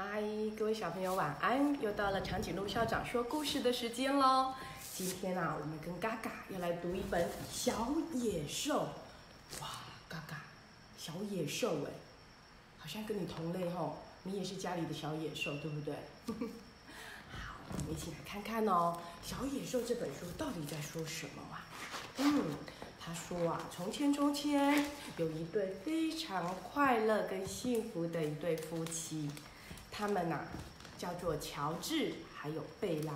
嗨，各位小朋友晚安！又到了长颈鹿校长说故事的时间喽。今天啊，我们跟嘎嘎要来读一本《小野兽》。哇，嘎嘎，小野兽哎，好像跟你同类吼，你也是家里的小野兽，对不对？好，我们一起来看看哦，《小野兽》这本书到底在说什么啊？嗯，他说啊，从前从前有一对非常快乐跟幸福的一对夫妻。他们呐，叫做乔治还有贝拉，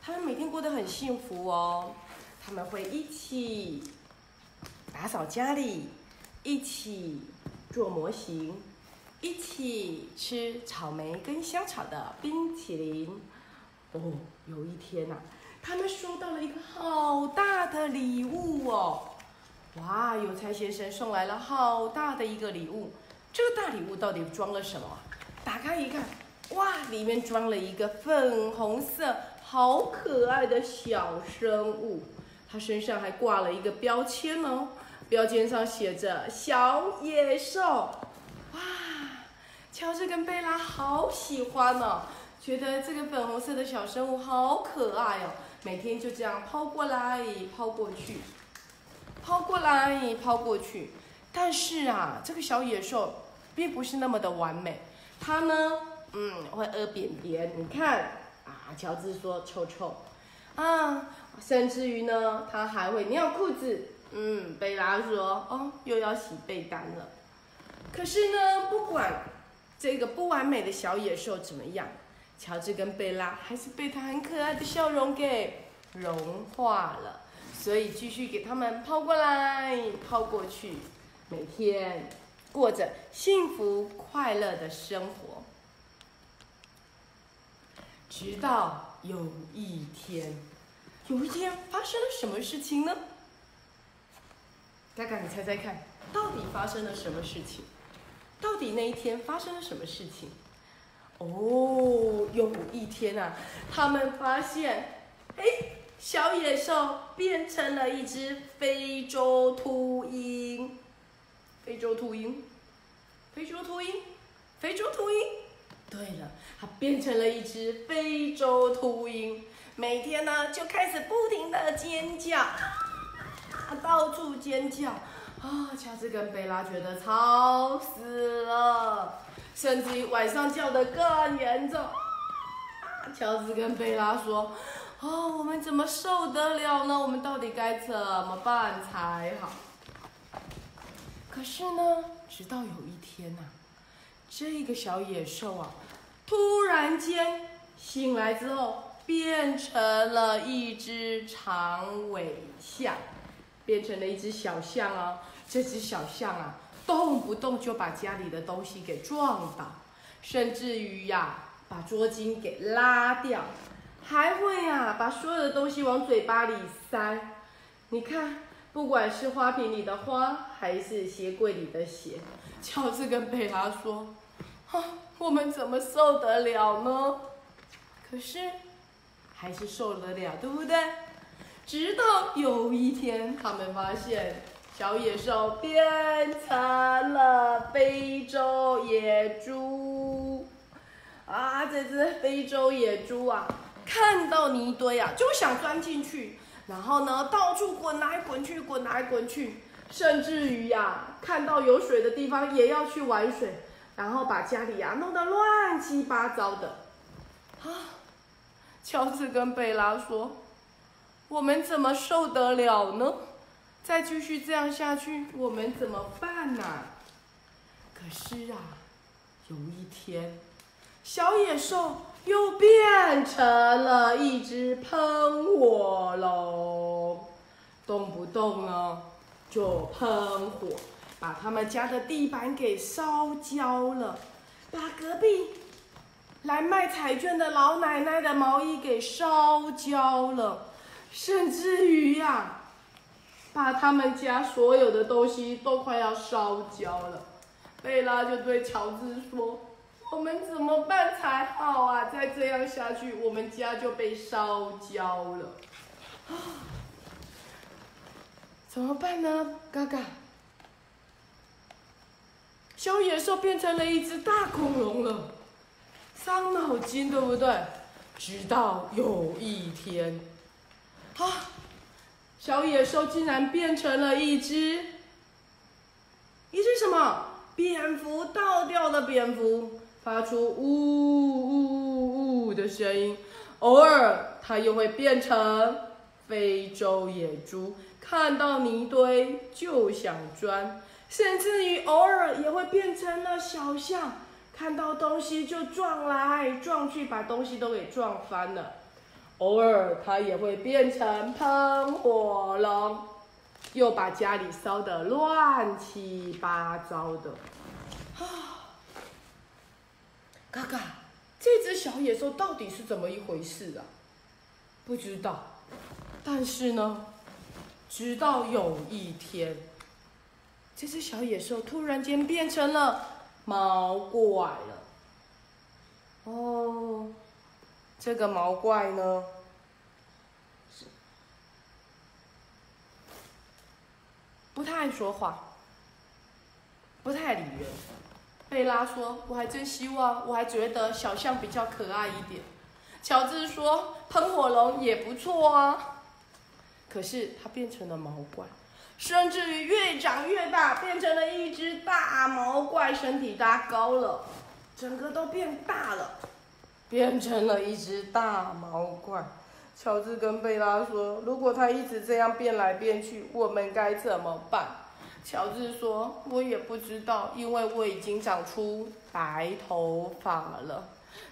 他们每天过得很幸福哦。他们会一起打扫家里，一起做模型，一起吃草莓跟香草的冰淇淋。哦，有一天呐，他们收到了一个好大的礼物哦！哇，邮差先生送来了好大的一个礼物。这个大礼物到底装了什么？打开一看。哇，里面装了一个粉红色、好可爱的小生物，它身上还挂了一个标签哦，标签上写着“小野兽”。哇，乔治跟贝拉好喜欢哦，觉得这个粉红色的小生物好可爱哦，每天就这样抛过来抛过去，抛过来抛过去。但是啊，这个小野兽并不是那么的完美，它呢？嗯，会屙便便，你看啊，乔治说臭臭啊，甚至于呢，他还会尿裤子。嗯，贝拉说哦，又要洗被单了。可是呢，不管这个不完美的小野兽怎么样，乔治跟贝拉还是被他很可爱的笑容给融化了。所以继续给他们抛过来抛过去，每天过着幸福快乐的生活。直到有一天，有一天发生了什么事情呢？嘎嘎，你猜猜看，到底发生了什么事情？到底那一天发生了什么事情？哦，有一天啊，他们发现，哎，小野兽变成了一只非洲秃鹰。非洲秃鹰，非洲秃鹰，非洲秃鹰。对了，它变成了一只非洲秃鹰，每天呢就开始不停的尖叫，到处尖叫啊！乔治跟贝拉觉得吵死了，甚至于晚上叫的更严重。乔治跟贝拉说：“哦，我们怎么受得了呢？我们到底该怎么办才好？”可是呢，直到有一天呐。这个小野兽啊，突然间醒来之后，变成了一只长尾象，变成了一只小象啊。这只小象啊，动不动就把家里的东西给撞倒，甚至于呀，把桌巾给拉掉，还会呀，把所有的东西往嘴巴里塞。你看，不管是花瓶里的花，还是鞋柜里的鞋，乔治跟贝拉说。啊，我们怎么受得了呢？可是，还是受得了，对不对？直到有一天，他们发现小野兽变成了非洲野猪。啊，这只非洲野猪啊，看到泥堆啊，就想钻进去，然后呢，到处滚来滚去，滚来滚去，甚至于呀，看到有水的地方也要去玩水。然后把家里呀弄得乱七八糟的，啊！乔治跟贝拉说：“我们怎么受得了呢？再继续这样下去，我们怎么办呢？”可是啊，有一天，小野兽又变成了一只喷火龙，动不动呢就喷火。把他们家的地板给烧焦了，把隔壁来卖彩券的老奶奶的毛衣给烧焦了，甚至于呀，把他们家所有的东西都快要烧焦了。贝拉就对乔治说：“我们怎么办才好啊？再这样下去，我们家就被烧焦了。啊，怎么办呢，哥哥？”小野兽变成了一只大恐龙了，伤脑筋，对不对？直到有一天，啊，小野兽竟然变成了一只，一只什么？蝙蝠倒吊的蝙蝠，发出呜呜呜的声音。偶尔，它又会变成非洲野猪，看到泥堆就想钻，甚至于偶尔也会变成了小象。看到东西就撞来撞去，把东西都给撞翻了。偶尔它也会变成喷火龙，又把家里烧得乱七八糟的。啊，嘎嘎，这只小野兽到底是怎么一回事啊？不知道。但是呢，直到有一天，这只小野兽突然间变成了。毛怪了，哦，这个毛怪呢，不太爱说话，不太理人。贝拉说：“我还真希望，我还觉得小象比较可爱一点。”乔治说：“喷火龙也不错啊。”可是它变成了毛怪。甚至于越长越大，变成了一只大毛怪，身体拉高了，整个都变大了，变成了一只大毛怪。乔治跟贝拉说：“如果他一直这样变来变去，我们该怎么办？”乔治说：“我也不知道，因为我已经长出白头发了。”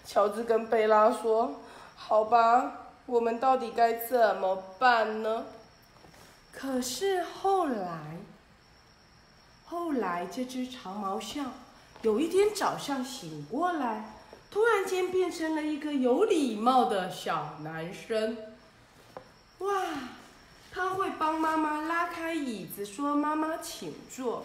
乔治跟贝拉说：“好吧，我们到底该怎么办呢？”可是后来，后来这只长毛象有一天早上醒过来，突然间变成了一个有礼貌的小男生。哇，他会帮妈妈拉开椅子，说：“妈妈，请坐。”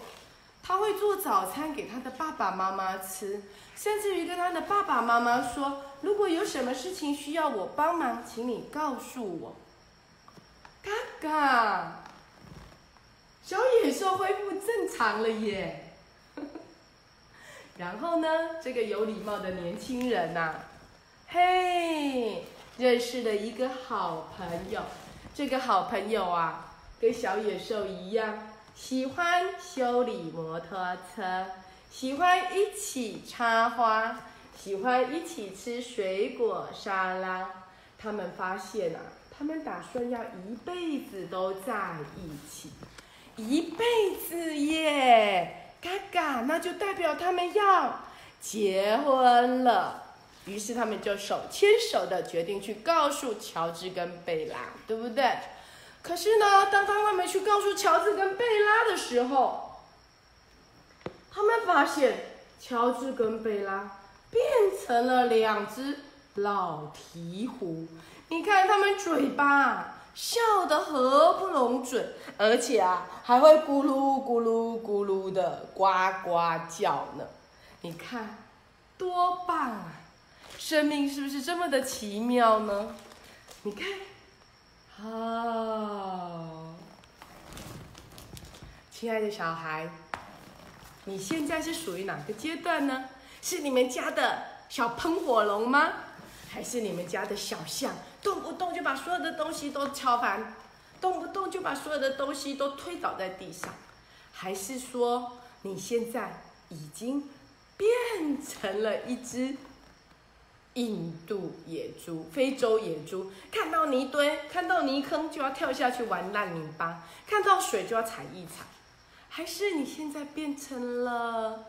他会做早餐给他的爸爸妈妈吃，甚至于跟他的爸爸妈妈说：“如果有什么事情需要我帮忙，请你告诉我。”嘎，小野兽恢复正常了耶。然后呢，这个有礼貌的年轻人呐，嘿，认识了一个好朋友。这个好朋友啊，跟小野兽一样，喜欢修理摩托车，喜欢一起插花，喜欢一起吃水果沙拉。他们发现啊。他们打算要一辈子都在一起，一辈子耶！嘎嘎，那就代表他们要结婚了。于是他们就手牵手的决定去告诉乔治跟贝拉，对不对？可是呢，当他们去告诉乔治跟贝拉的时候，他们发现乔治跟贝拉变成了两只老鹈鹕。你看他们嘴巴笑得合不拢嘴，而且啊还会咕噜咕噜咕噜的呱呱叫呢。你看，多棒啊！生命是不是这么的奇妙呢？你看，好，亲爱的小孩，你现在是属于哪个阶段呢？是你们家的小喷火龙吗？还是你们家的小象？动不动就把所有的东西都敲翻，动不动就把所有的东西都推倒在地上，还是说你现在已经变成了一只印度野猪、非洲野猪？看到泥堆、看到泥坑就要跳下去玩烂泥巴，看到水就要踩一踩，还是你现在变成了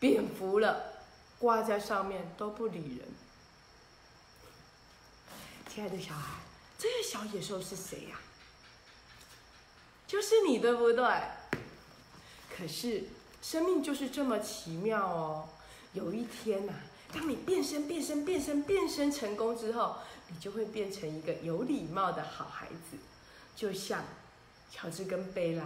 蝙蝠了，挂在上面都不理人？亲爱的小孩，这个小野兽是谁呀？就是你，对不对？可是生命就是这么奇妙哦。有一天呐，当你变身、变身、变身、变身成功之后，你就会变成一个有礼貌的好孩子，就像乔治跟贝拉。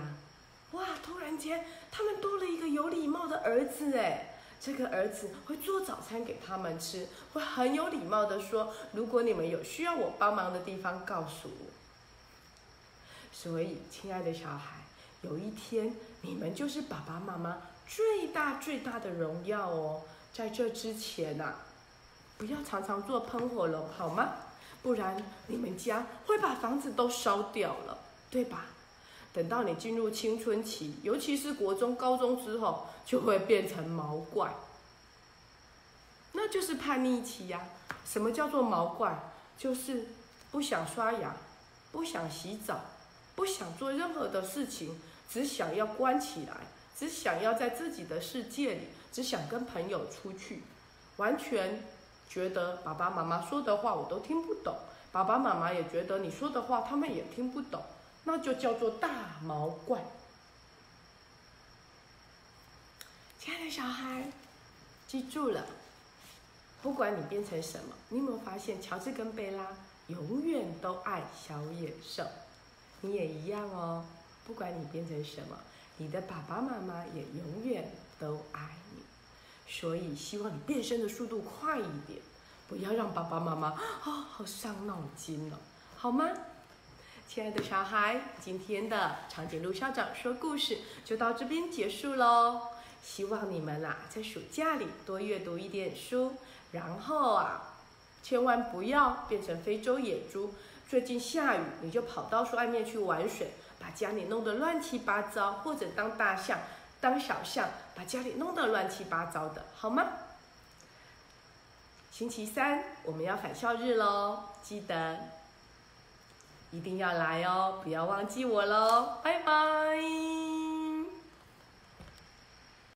哇！突然间，他们多了一个有礼貌的儿子哎。这个儿子会做早餐给他们吃，会很有礼貌的说：“如果你们有需要我帮忙的地方，告诉我。”所以，亲爱的小孩，有一天你们就是爸爸妈妈最大最大的荣耀哦。在这之前呐，不要常常做喷火龙，好吗？不然你们家会把房子都烧掉了，对吧？等到你进入青春期，尤其是国中、高中之后，就会变成毛怪，那就是叛逆期呀。什么叫做毛怪？就是不想刷牙，不想洗澡，不想做任何的事情，只想要关起来，只想要在自己的世界里，只想跟朋友出去，完全觉得爸爸妈妈说的话我都听不懂，爸爸妈妈也觉得你说的话他们也听不懂。那就叫做大毛怪。亲爱的小孩，记住了，不管你变成什么，你有没有发现乔治跟贝拉永远都爱小野兽？你也一样哦。不管你变成什么，你的爸爸妈妈也永远都爱你。所以希望你变身的速度快一点，不要让爸爸妈妈啊好伤脑筋了，好吗？亲爱的小孩，今天的长颈鹿校长说故事就到这边结束喽。希望你们啊，在暑假里多阅读一点书，然后啊，千万不要变成非洲野猪。最近下雨，你就跑到外面去玩水，把家里弄得乱七八糟，或者当大象、当小象，把家里弄得乱七八糟的，好吗？星期三我们要返校日喽，记得。一定要来哦，不要忘记我喽，拜拜。